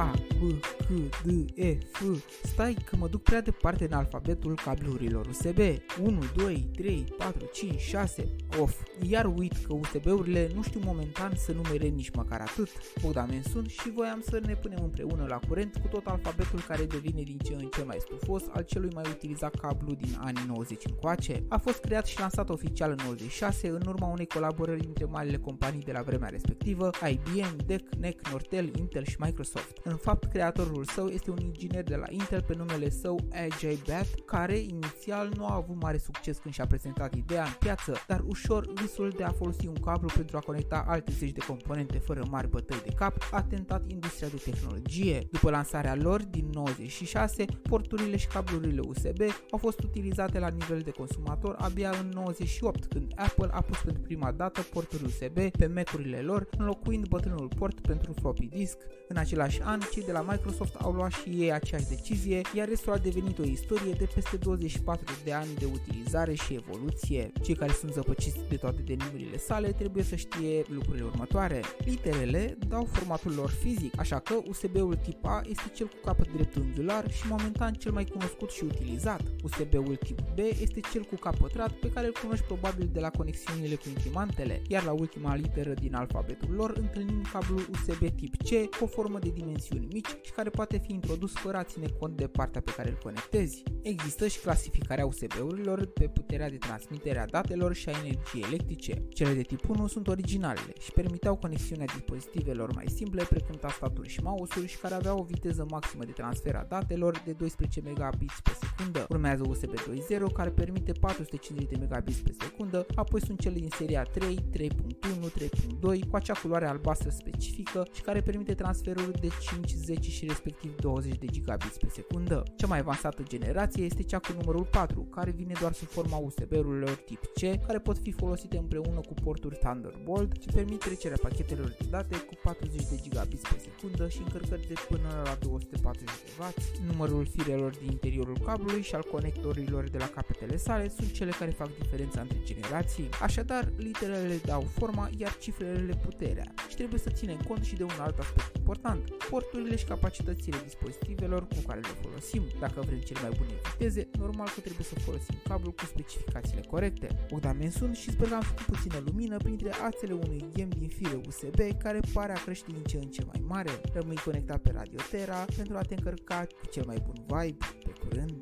A, B, C, D, E, F. Stai că mă duc prea departe în alfabetul cablurilor USB. 1, 2, 3, 4, 5, 6. Of, iar uit că USB-urile nu știu momentan să numere nici măcar atât. Bogdamen sunt și voiam să ne punem împreună la curent cu tot alfabetul care devine din ce în ce mai stufos al celui mai utilizat cablu din anii 90 încoace. A fost creat și lansat oficial în 96 în urma unei colaborări între marile companii de la vremea respectivă, IBM, DEC, NEC, Nortel, Intel și Microsoft. În fapt, creatorul său este un inginer de la Intel pe numele său AJ Bat, care inițial nu a avut mare succes când și-a prezentat ideea în piață, dar ușor visul de a folosi un cablu pentru a conecta alte zeci de componente fără mari bătăi de cap a tentat industria de tehnologie. După lansarea lor din 96, porturile și cablurile USB au fost utilizate la nivel de consumator abia în 98, când Apple a pus pentru prima dată porturi USB pe Mac-urile lor, înlocuind bătrânul port pentru floppy disk. În același an, cei de la Microsoft au luat și ei aceeași decizie, iar restul a devenit o istorie de peste 24 de ani de utilizare și evoluție. Cei care sunt zăpăciți de toate denumirile sale trebuie să știe lucrurile următoare. Literele dau formatul lor fizic, așa că USB-ul tip A este cel cu capăt dreptunghiular și momentan cel mai cunoscut și utilizat. USB-ul tip B este cel cu cap pătrat pe care îl cunoști probabil de la conexiunile cu imprimantele, iar la ultima literă din alfabetul lor întâlnim cablul USB tip C cu o formă de dimensiuni mici și care poate fi introdus fără a ține cont de partea pe care îl conectezi. Există și clasificarea USB-urilor pe puterea de transmitere a datelor și a energiei electrice. Cele de tip 1 sunt originalele și permiteau conexiunea dispozitivelor mai simple precum tastaturi și mouse-uri și care aveau o viteză maximă de transfer a datelor de 12 megabits pe secundă. Urmează USB 2.0 care permite 450 de megabits pe secundă, apoi sunt cele din seria 3, 3.1, 3.2 cu acea culoare albastră specifică și care permite transferul de 5, 10 și respectiv 20 de gigabits pe secundă. Cea mai avansată generație este cea cu numărul 4, care vine doar sub forma USB-urilor tip C, care pot fi folosite împreună cu porturi Thunderbolt și permit trecerea pachetelor de date cu 40 de gigabits pe secundă și încărcări de până la 240 de W. Numărul firelor din interiorul cablului și al conectorilor de la capetele sale sunt cele care fac diferența între generații. Așadar, literele dau forma, iar cifrele puterea. Și trebuie să ținem cont și de un alt aspect important, porturile și capacitățile dispozitivelor cu care le folosim. Dacă vrem cele mai bune viteze, normal că trebuie să folosim cablul cu specificațiile corecte. Bogdan sunt și sper că am făcut puțină lumină printre ațele unui gem din fire USB care pare a crește din ce în ce mai mare. Rămâi conectat pe Radio Terra pentru a te încărca cu cel mai bun vibe. Pe curând!